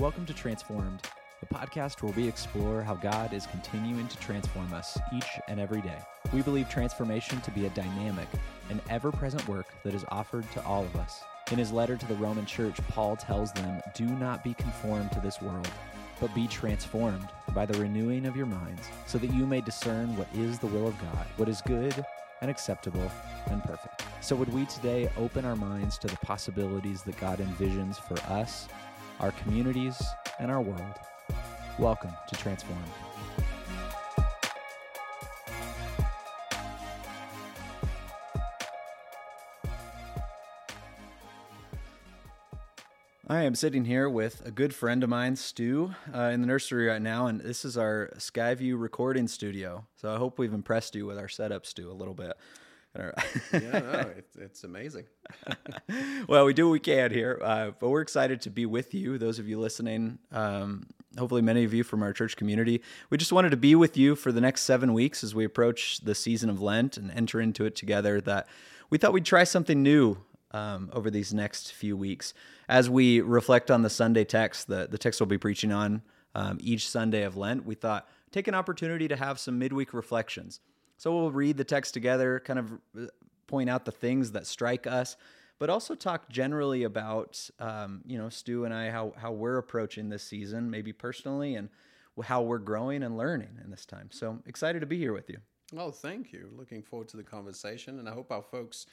Welcome to Transformed, the podcast where we explore how God is continuing to transform us each and every day. We believe transformation to be a dynamic and ever present work that is offered to all of us. In his letter to the Roman church, Paul tells them, Do not be conformed to this world, but be transformed by the renewing of your minds, so that you may discern what is the will of God, what is good and acceptable and perfect. So, would we today open our minds to the possibilities that God envisions for us, our communities, and our world? Welcome to Transform. I am sitting here with a good friend of mine, Stu, uh, in the nursery right now, and this is our Skyview recording studio. So I hope we've impressed you with our setup, Stu, a little bit. Yeah, no, it's, it's amazing. well, we do what we can here, uh, but we're excited to be with you, those of you listening. Um, hopefully, many of you from our church community. We just wanted to be with you for the next seven weeks as we approach the season of Lent and enter into it together. That we thought we'd try something new um, over these next few weeks as we reflect on the Sunday text. The the text we'll be preaching on um, each Sunday of Lent. We thought take an opportunity to have some midweek reflections so we'll read the text together, kind of uh, point out the things that strike us, but also talk generally about, um, you know, Stu and I, how, how we're approaching this season, maybe personally, and how we're growing and learning in this time. So excited to be here with you. Well, thank you. Looking forward to the conversation, and I hope our folks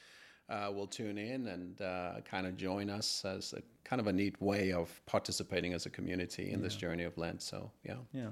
uh, will tune in and uh, kind of join us as a kind of a neat way of participating as a community in yeah. this journey of Lent. So, yeah. Yeah.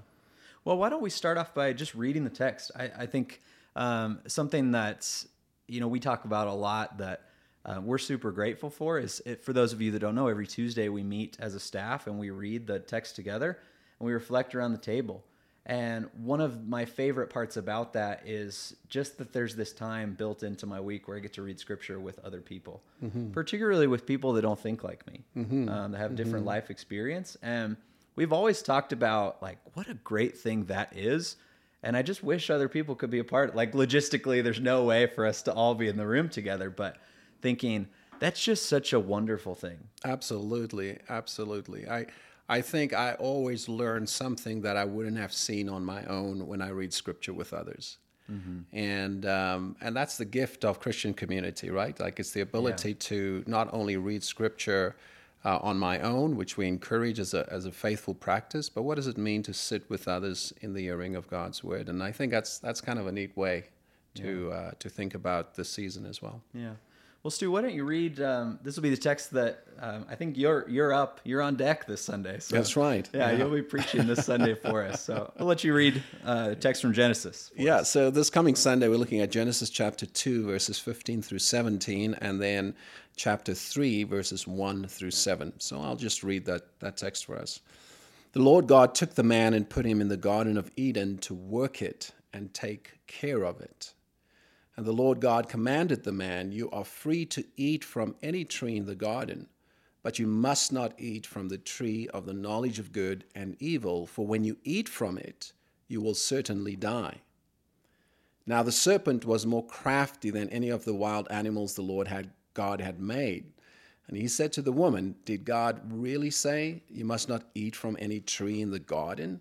Well, why don't we start off by just reading the text? I, I think um, something that's you know we talk about a lot that uh, we're super grateful for is it, for those of you that don't know every tuesday we meet as a staff and we read the text together and we reflect around the table and one of my favorite parts about that is just that there's this time built into my week where I get to read scripture with other people, mm-hmm. particularly with people that don't think like me, mm-hmm. um, that have different mm-hmm. life experience. And we've always talked about like what a great thing that is and I just wish other people could be a part. Like logistically, there's no way for us to all be in the room together, but thinking that's just such a wonderful thing. Absolutely, absolutely. I I think I always learn something that I wouldn't have seen on my own when I read scripture with others. Mm-hmm. And um, and that's the gift of Christian community, right? Like it's the ability yeah. to not only read scripture uh, on my own, which we encourage as a, as a faithful practice. But what does it mean to sit with others in the hearing of God's word? And I think that's that's kind of a neat way to yeah. uh, to think about this season as well. Yeah. Well, Stu, why don't you read? Um, this will be the text that um, I think you're you're up, you're on deck this Sunday. So, That's right. Yeah, yeah, you'll be preaching this Sunday for us. So I'll let you read uh, text from Genesis. Yeah. Us. So this coming Sunday, we're looking at Genesis chapter two, verses 15 through 17, and then chapter three, verses one through seven. So I'll just read that that text for us. The Lord God took the man and put him in the Garden of Eden to work it and take care of it. And the Lord God commanded the man, You are free to eat from any tree in the garden, but you must not eat from the tree of the knowledge of good and evil, for when you eat from it, you will certainly die. Now the serpent was more crafty than any of the wild animals the Lord had, God had made. And he said to the woman, Did God really say, You must not eat from any tree in the garden?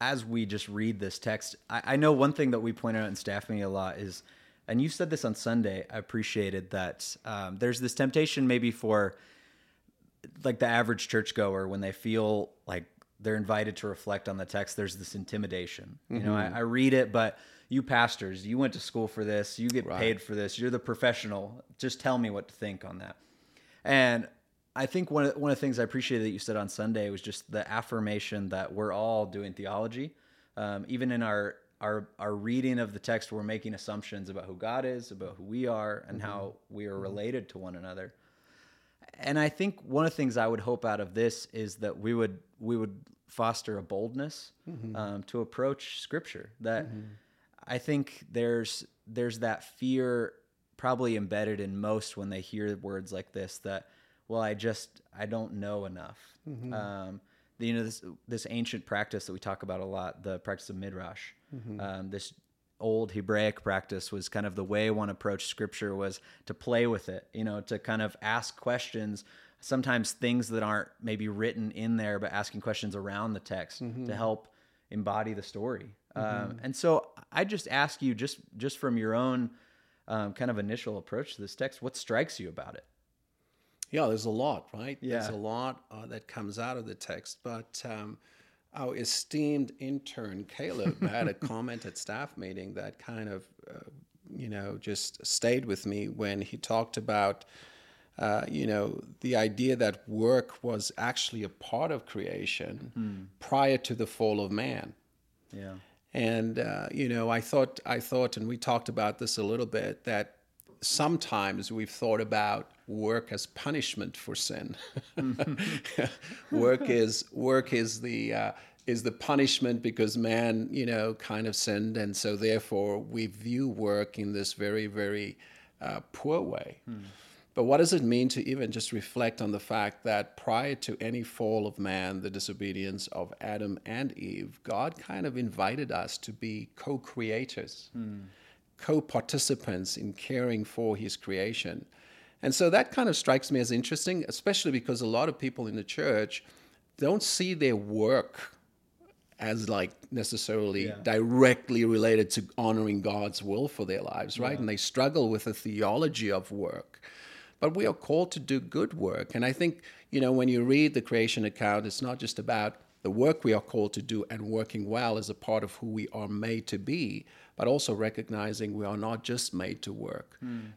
as we just read this text, I, I know one thing that we point out in staff meeting a lot is, and you said this on Sunday, I appreciated that um, there's this temptation maybe for like the average churchgoer when they feel like they're invited to reflect on the text, there's this intimidation. You know, I, I read it, but you pastors, you went to school for this, you get Right. paid for this, you're the professional. Just tell me what to think on that. And I think one of, one of the things I appreciated that you said on Sunday was just the affirmation that we're all doing theology. Um, even in our, our our reading of the text, we're making assumptions about who God is, about who we are, and how we are related to one another. And I think one of the things I would hope out of this is that we would we would foster a boldness um, to approach Scripture. That I think there's there's that fear probably embedded in most when they hear words like this that well I just I don't know enough. Um, you know this this ancient practice that we talk about a lot, the practice of midrash. Um, this old Hebraic practice was kind of the way one approached scripture was to play with it, you know, to kind of ask questions, sometimes things that aren't maybe written in there, but asking questions around the text to help embody the story. Um, and so I just ask you, just just from your own um, kind of initial approach to this text, what strikes you about it? Yeah, there's a lot, right? Yeah. There's a lot uh, that comes out of the text. But um, our esteemed intern, Caleb, had a comment at staff meeting that kind of, uh, you know, just stayed with me when he talked about, uh, you know, the idea that work was actually a part of creation prior to the fall of man. Yeah. And uh, you know, I thought, I thought, and we talked about this a little bit that sometimes we've thought about work as punishment for sin. work is work is the uh, is the punishment because man, you know, kind of sinned, and so therefore we view work in this very, very uh, poor way. But what does it mean to even just reflect on the fact that prior to any fall of man, the disobedience of Adam and Eve, God kind of invited us to be co creators, co participants in caring for his creation. And so that kind of strikes me as interesting, especially because a lot of people in the church don't see their work as like necessarily Yeah. directly related to honoring God's will for their lives, right? And they struggle with the theology of work. But we are called to do good work. And I think, you know, when you read the creation account, it's not just about the work we are called to do and working well as a part of who we are made to be, but also recognizing we are not just made to work.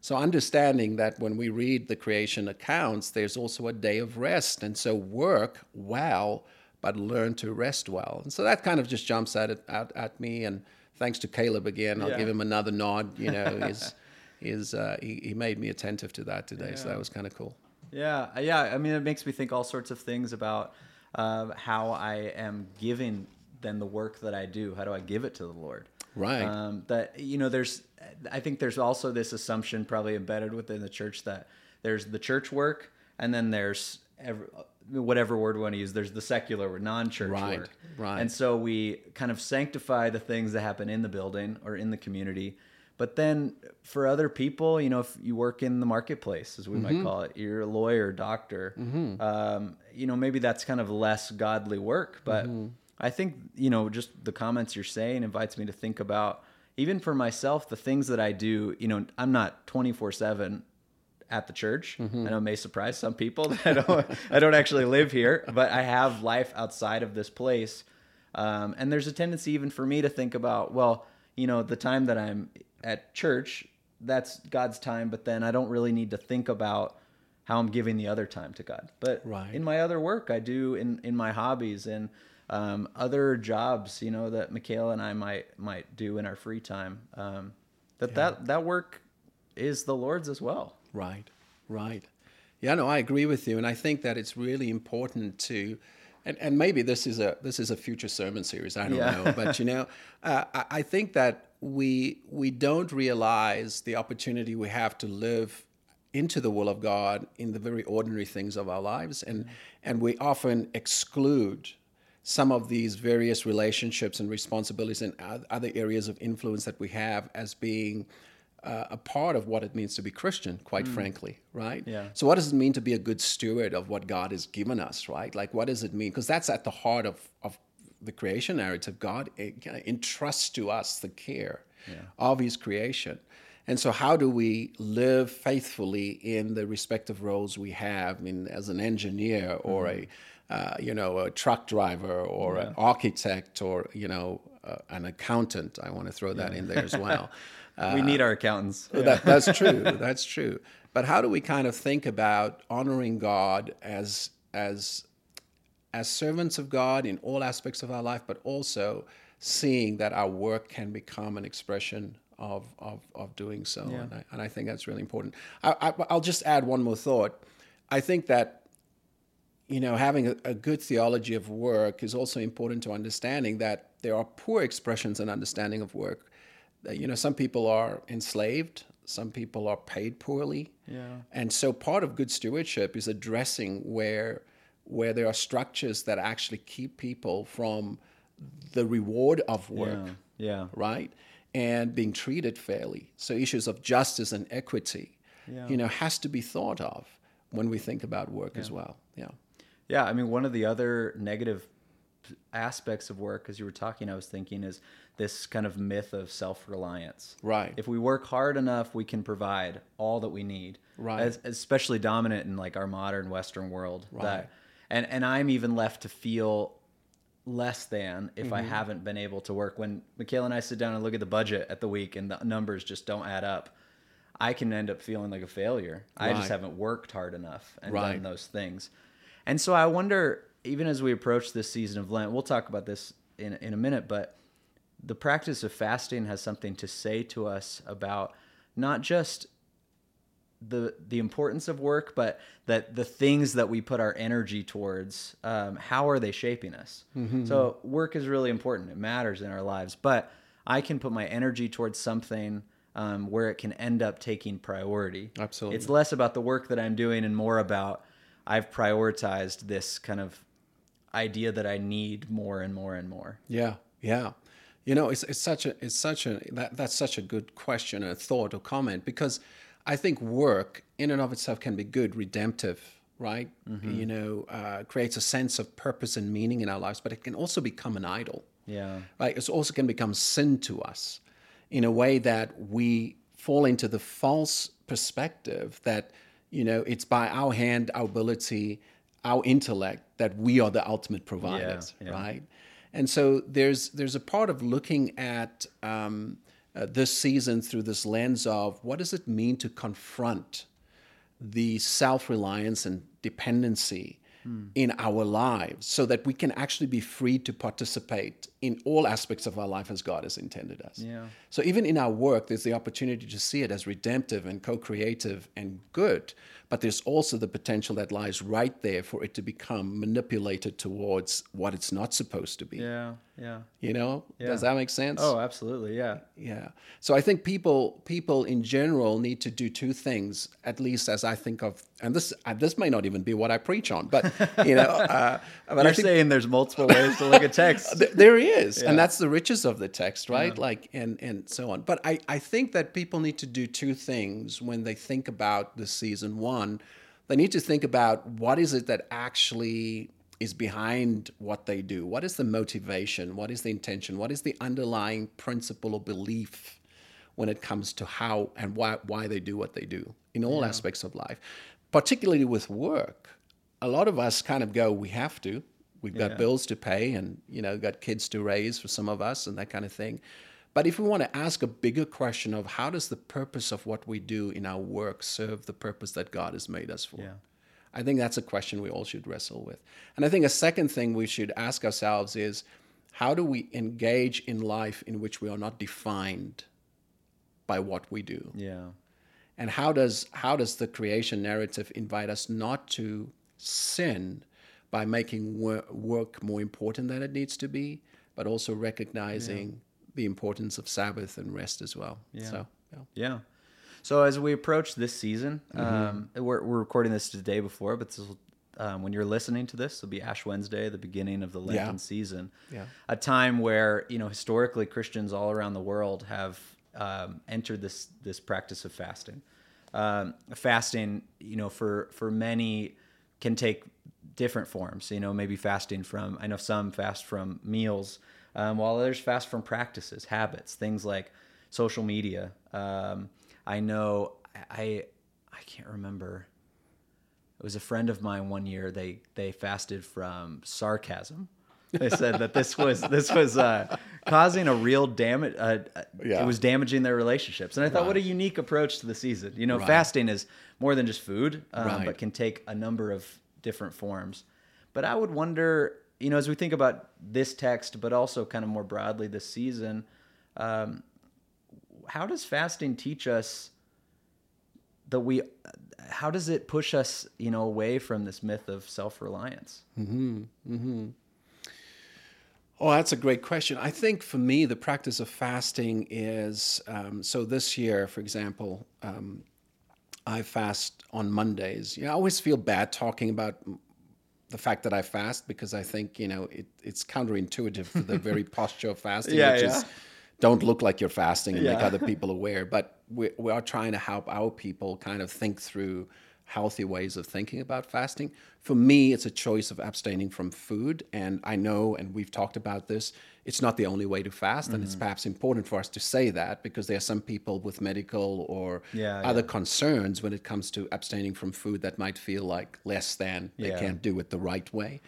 So understanding that when we read the creation accounts, there's also a day of rest. And so work well, but learn to rest well. And so that kind of just jumps at out at me. And thanks to Caleb again, I'll Yeah. give him another nod. You know, he's, he's, uh, he, he made me attentive to that today. So that was kind of cool. Yeah, yeah. I mean, it makes me think all sorts of things about uh, how I am giving then the work that I do. How do I give it to the Lord? Right. Um, that you know, there's. I think there's also this assumption probably embedded within the church that there's the church work, and then there's every, whatever word we want to use. There's the secular or non-church Right, work. right. And so we kind of sanctify the things that happen in the building or in the community. But then for other people, you know, if you work in the marketplace, as we Mm-hmm. might call it, you're a lawyer, doctor, um, you know, maybe that's kind of less godly work. But Mm-hmm. I think, you know, just the comments you're saying invites me to think about, even for myself, the things that I do, you know, I'm not 24 7 at the church. Mm-hmm. I know it may surprise some people that I don't, I don't actually live here, but I have life outside of this place. Um, and there's a tendency even for me to think about, well, you know, the time that I'm at church, that's God's time, but then I don't really need to think about how I'm giving the other time to God. But Right. in my other work, I do in, in my hobbies and um, other jobs, you know, that Michaela and I might might do in our free time. Um, that that that work is the Lord's as well. Right, right. Yeah, no, I agree with you, and I think that it's really important to, and, and maybe this is a this is a future sermon series. I don't Yeah. know, but you know, uh, I, I think that we we don't realize the opportunity we have to live into the will of God in the very ordinary things of our lives, and and we often exclude some of these various relationships and responsibilities and other areas of influence that we have as being uh, a part of what it means to be Christian, quite frankly, right? Yeah. So, what does it mean to be a good steward of what God has given us, right? Like, what does it mean? Because that's at the heart of, of the creation narrative. God kind of entrusts to us the care of His creation. And so, how do we live faithfully in the respective roles we have? I mean, as an engineer or a, uh, you know, a truck driver or an architect or you know, uh, an accountant. I want to throw that in there as well. we need our accountants. That, that's true. That's true. But how do we kind of think about honoring God as as as servants of God in all aspects of our life, but also seeing that our work can become an expression of of, of doing so? And, I, and I think that's really important. I, I, I'll just add one more thought. I think that you know, having a, a, good theology of work is also important to understanding that there are poor expressions and understanding of work. Uh, you know, some people are enslaved, some people are paid poorly, Yeah. and so part of good stewardship is addressing where where there are structures that actually keep people from the reward of work, Yeah. Yeah. right, and being treated fairly. So issues of justice and equity, Yeah. you know, has to be thought of when we think about work as well. Yeah. Yeah, I mean, one of the other negative aspects of work, as you were talking, I was thinking, is this kind of myth of self reliance. Right. If we work hard enough, we can provide all that we need. Right. As, especially dominant in like our modern Western world. Right. That, and and I'm even left to feel less than if Mm-hmm. I haven't been able to work. When Michaela and I sit down and look at the budget at the week and the numbers just don't add up, I can end up feeling like a failure. I just haven't worked hard enough and Right. done those things. And so I wonder, even as we approach this season of Lent, we'll talk about this in, in a minute, but the practice of fasting has something to say to us about not just the the importance of work, but that the things that we put our energy towards, um, how are they shaping us? So work is really important; it matters in our lives. But I can put my energy towards something um, where it can end up taking priority. Absolutely. it's less about the work that I'm doing and more about I've prioritized this kind of idea that I need more and more and more. Yeah, yeah. You know, it's it's such a it's such a that, that's such a good question or thought or comment because I think work in and of itself can be good, redemptive, right? You know, uh, creates a sense of purpose and meaning in our lives, but it can also become an idol. Yeah. right? It also can become sin to us in a way that we fall into the false perspective that, you know, it's by our hand, our ability, our intellect that we are the ultimate providers, yeah. right? And so there's there's a part of looking at um, uh, this season through this lens of what does it mean to confront the self reliance and dependency in our lives so that we can actually be free to participate in all aspects of our life as God has intended us. Yeah. So even in our work, there's the opportunity to see it as redemptive and co creative and good, but there's also the potential that lies right there for it to become manipulated towards what it's not supposed to be. Yeah. Yeah. You know? Yeah. Does that make sense? Oh, absolutely. Yeah. Yeah. So I think people people in general need to do two things, at least as I think of, and this uh, this may not even be what I preach on, but you know, uh, but You're I think saying there's multiple ways to look at text. th- there is, and that's the riches of the text, right? Like and and so on. But I I think that people need to do two things when they think about the season. One, they need to think about what is it that actually is behind what they do. What is the motivation? What is the intention? What is the underlying principle or belief when it comes to how and why why they do what they do in all aspects of life, particularly with work. A lot of us kind of go, we have to. We've got Yeah. bills to pay, and you know, got kids to raise for some of us, and that kind of thing. But if we want to ask a bigger question of how does the purpose of what we do in our work serve the purpose that God has made us for? Yeah. I think that's a question we all should wrestle with. And I think a second thing we should ask ourselves is how do we engage in life in which we are not defined by what we do? Yeah. And how does how does the creation narrative invite us not to sin by making wor- work more important than it needs to be, but also recognizing the importance of Sabbath and rest as well. Yeah. So, yeah. Yeah. So as we approach this season, Mm-hmm. um, we're, we're recording this the day before, but this will, um, when you're listening to this, it'll be Ash Wednesday, the beginning of the Lenten Yeah. season. Yeah. A time where you know historically Christians all around the world have um, entered this this practice of fasting. Um, fasting, you know, for for many can take different forms. You know, maybe fasting from I know some fast from meals, um, while others fast from practices, habits, things like social media. Um, I know I I can't remember. It was a friend of mine one year. They they fasted from sarcasm. They said that this was this was uh, causing a real damage. Uh, Yeah. It was damaging their relationships, and I thought, what a unique approach to the season. You know, Right. fasting is more than just food, um, Right. but can take a number of different forms. But I would wonder, you know, as we think about this text, but also kind of more broadly this season, um, how does fasting teach us that we? How does it push us, you know, away from this myth of self-reliance? Hmm. Hmm. Oh, that's a great question. I think for me, the practice of fasting is um, so this year, for example, um, I fast on Mondays. You know, I always feel bad talking about the fact that I fast because I think, you know, it, it's counterintuitive to the very posture of fasting, Yeah, which yeah. is don't look like you're fasting and make other people aware. But we, we are trying to help our people kind of think through healthy ways of thinking about fasting. For me, it's a choice of abstaining from food. And I know, and we've talked about this, it's not the only way to fast. And it's Mm-hmm. perhaps important for us to say that because there are some people with medical or Yeah, other yeah. concerns when it comes to abstaining from food that might feel like less than they Yeah. can't do it the right way.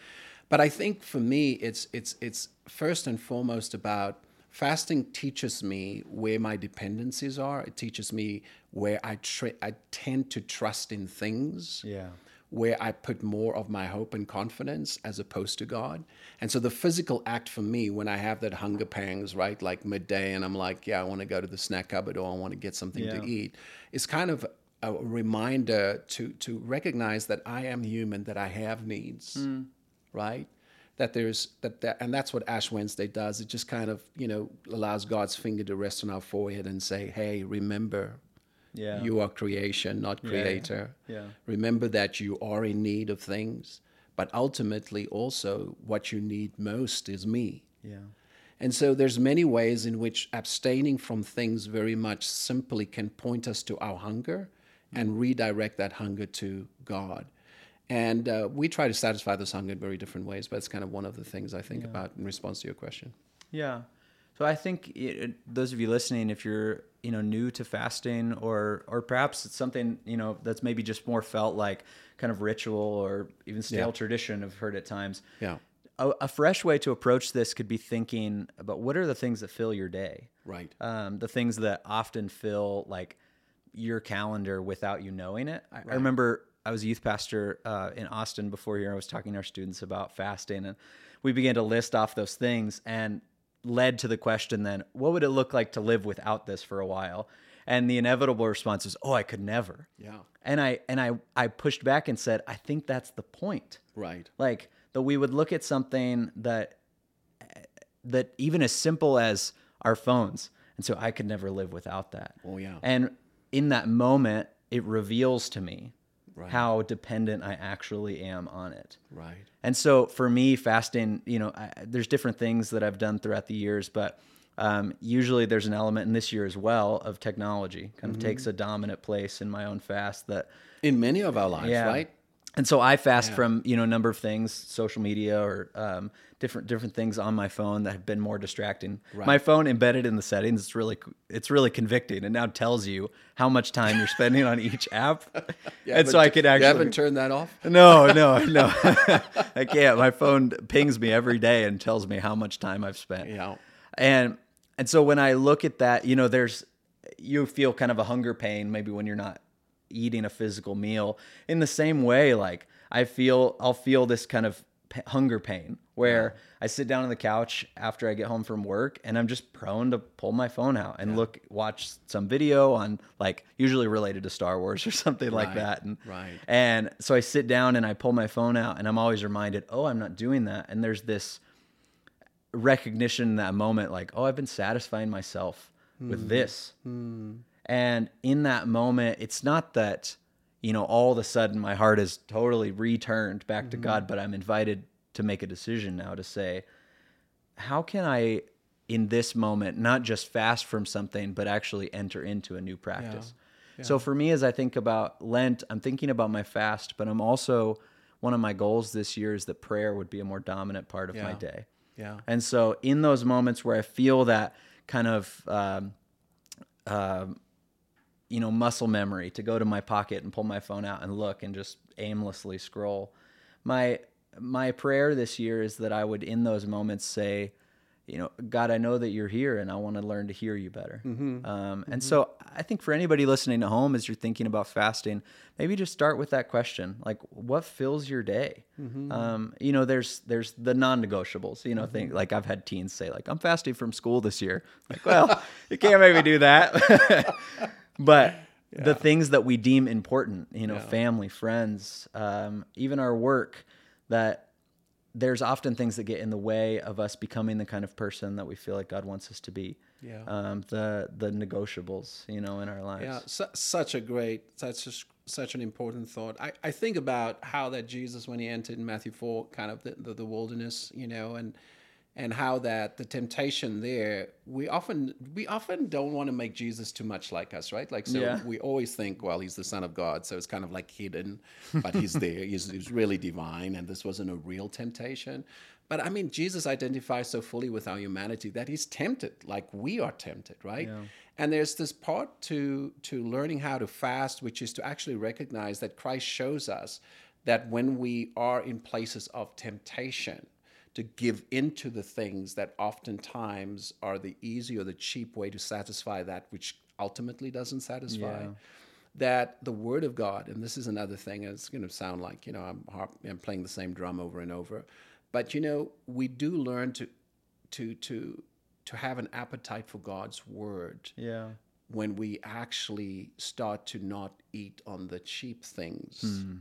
But I think for me, it's it's it's first and foremost about fasting teaches me where my dependencies are. It teaches me where I tra- I tend to trust in things Yeah. where I put more of my hope and confidence as opposed to God. And so the physical act for me, when I have that hunger pangs, right, like midday, and I'm like, yeah, I want to go to the snack cupboard or I want to get something Yeah. to eat, is kind of a reminder to to recognize that I am human, that I have needs, mm. right? That there's that, that and that's what Ash Wednesday does. It just kind of you know allows God's finger to rest on our forehead and say, hey, remember, Yeah. you are creation, not creator. Yeah. Remember that you are in need of things, but ultimately also what you need most is me. Yeah. And so there's many ways in which abstaining from things very much simply can point us to our hunger and redirect that hunger to God. And uh, we try to satisfy this hunger in very different ways, but it's kind of one of the things I think about in response to your question. Yeah. So I think it, those of you listening, if you're you know new to fasting, or or perhaps it's something you know that's maybe just more felt like kind of ritual or even stale Yeah. tradition, I've heard at times. Yeah, A, a fresh way to approach this could be thinking about what are the things that fill your day, right. um, the things that often fill like your calendar without you knowing it. I, I remember I was a youth pastor uh, in Austin before here. I was talking to our students about fasting, and we began to list off those things, and led to the question then, what would it look like to live without this for a while? And the inevitable response is, oh, I could never. Yeah, And I and I I pushed back and said, I think that's the point right. like that we would look at something that that even as simple as our phones and so i could never live without that Oh, yeah. and in that moment it reveals to me Right. how dependent i actually am on it Right. and so for me, fasting, you know, I, there's different things that I've done throughout the years, but um, usually there's an element in this year as well of technology kind of Mm-hmm. takes a dominant place in my own fast that In many of our lives, yeah. right? And so I fast from you know a number of things, social media or um, different different things on my phone that have been more distracting. My phone embedded in the settings, it's really it's really convicting. It now tells you how much time you're spending on each app, and so I could You actually haven't turned that off? no, no, no. I can't. My phone pings me every day and tells me how much time I've spent. Yeah. And and so when I look at that, you know, there's you feel kind of a hunger pain maybe when you're not eating a physical meal. In the same way, like I feel I'll feel this kind of p- hunger pain where I sit down on the couch after I get home from work and I'm just prone to pull my phone out and look watch some video on like usually related to Star Wars or something like that and right. and so I sit down and I pull my phone out and I'm always reminded, oh, I'm not doing that. And there's this recognition in that moment, like, oh, I've been satisfying myself with hmm. this. Hmm. And in that moment, it's not that, you know, all of a sudden my heart is totally returned back to God, but I'm invited to make a decision now to say, how can I, in this moment, not just fast from something, but actually enter into a new practice? So for me, as I think about Lent, I'm thinking about my fast, but I'm also, one of my goals this year is that prayer would be a more dominant part of my day. Yeah. And so, in those moments where I feel that kind of, um, um, you know muscle memory to go to my pocket and pull my phone out and look and just aimlessly scroll. My my prayer this year is that I would in those moments say, you know, God, I know that you're here and I want to learn to hear you better. Mm-hmm. Um, and mm-hmm. so I think for anybody listening at home, as you're thinking about fasting, maybe just start with that question, like what fills your day? Mm-hmm. Um, you know, there's, there's the non-negotiables, you know, think mm-hmm. like I've had teens say like, I'm fasting from school this year. Like, well, you can't make me do that. but yeah. the things that we deem important, you know, yeah. family, friends, um, even our work that there's often things that get in the way of us becoming the kind of person that we feel like God wants us to be. Yeah. Um, the the negotiables, you know, in our lives. Yeah. Su- such a great, such a, such an important thought. I, I think about how that Jesus, when he entered in Matthew four, kind of the, the, the wilderness, you know, and and how that the temptation there we often we often don't want to make jesus too much like us right like so yeah. we always think well he's the son of god so it's kind of like hidden but he's there he's, he's really divine and this wasn't a real temptation but i mean jesus identifies so fully with our humanity that he's tempted like we are tempted right yeah. and there's this part to to learning how to fast which is to actually recognize that christ shows us that when we are in places of temptation to give into the things that oftentimes are the easy or the cheap way to satisfy that which ultimately doesn't satisfy. Yeah. That the Word of God, and this is another thing, it's going to sound like, you know, I'm, harp, I'm playing the same drum over and over, but, you know, we do learn to, to, to, to have an appetite for God's Word. Yeah. When we actually start to not eat on the cheap things. Mm.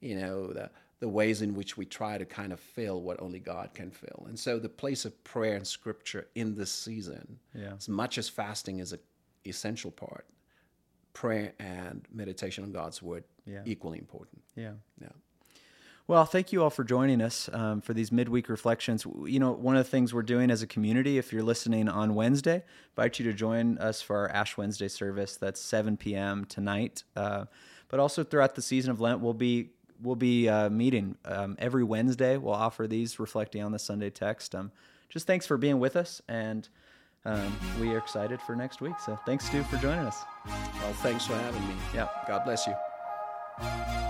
You know, the, the ways in which we try to kind of fill what only God can fill. And so the place of prayer and scripture in this season, yeah. as much as fasting is an essential part, prayer and meditation on God's word yeah. equally important. Yeah. Yeah. Well, thank you all for joining us um, for these midweek reflections. You know, one of the things we're doing as a community, if you're listening on Wednesday, invite you to join us for our Ash Wednesday service. That's 7 p.m. tonight. Uh, but also throughout the season of Lent, we'll be we'll be uh, meeting um, every Wednesday. We'll offer these reflecting on the Sunday text. Um, just thanks for being with us, and um, we are excited for next week. So thanks, Stu, for joining us. Well, thanks for having me. Yeah. God bless you.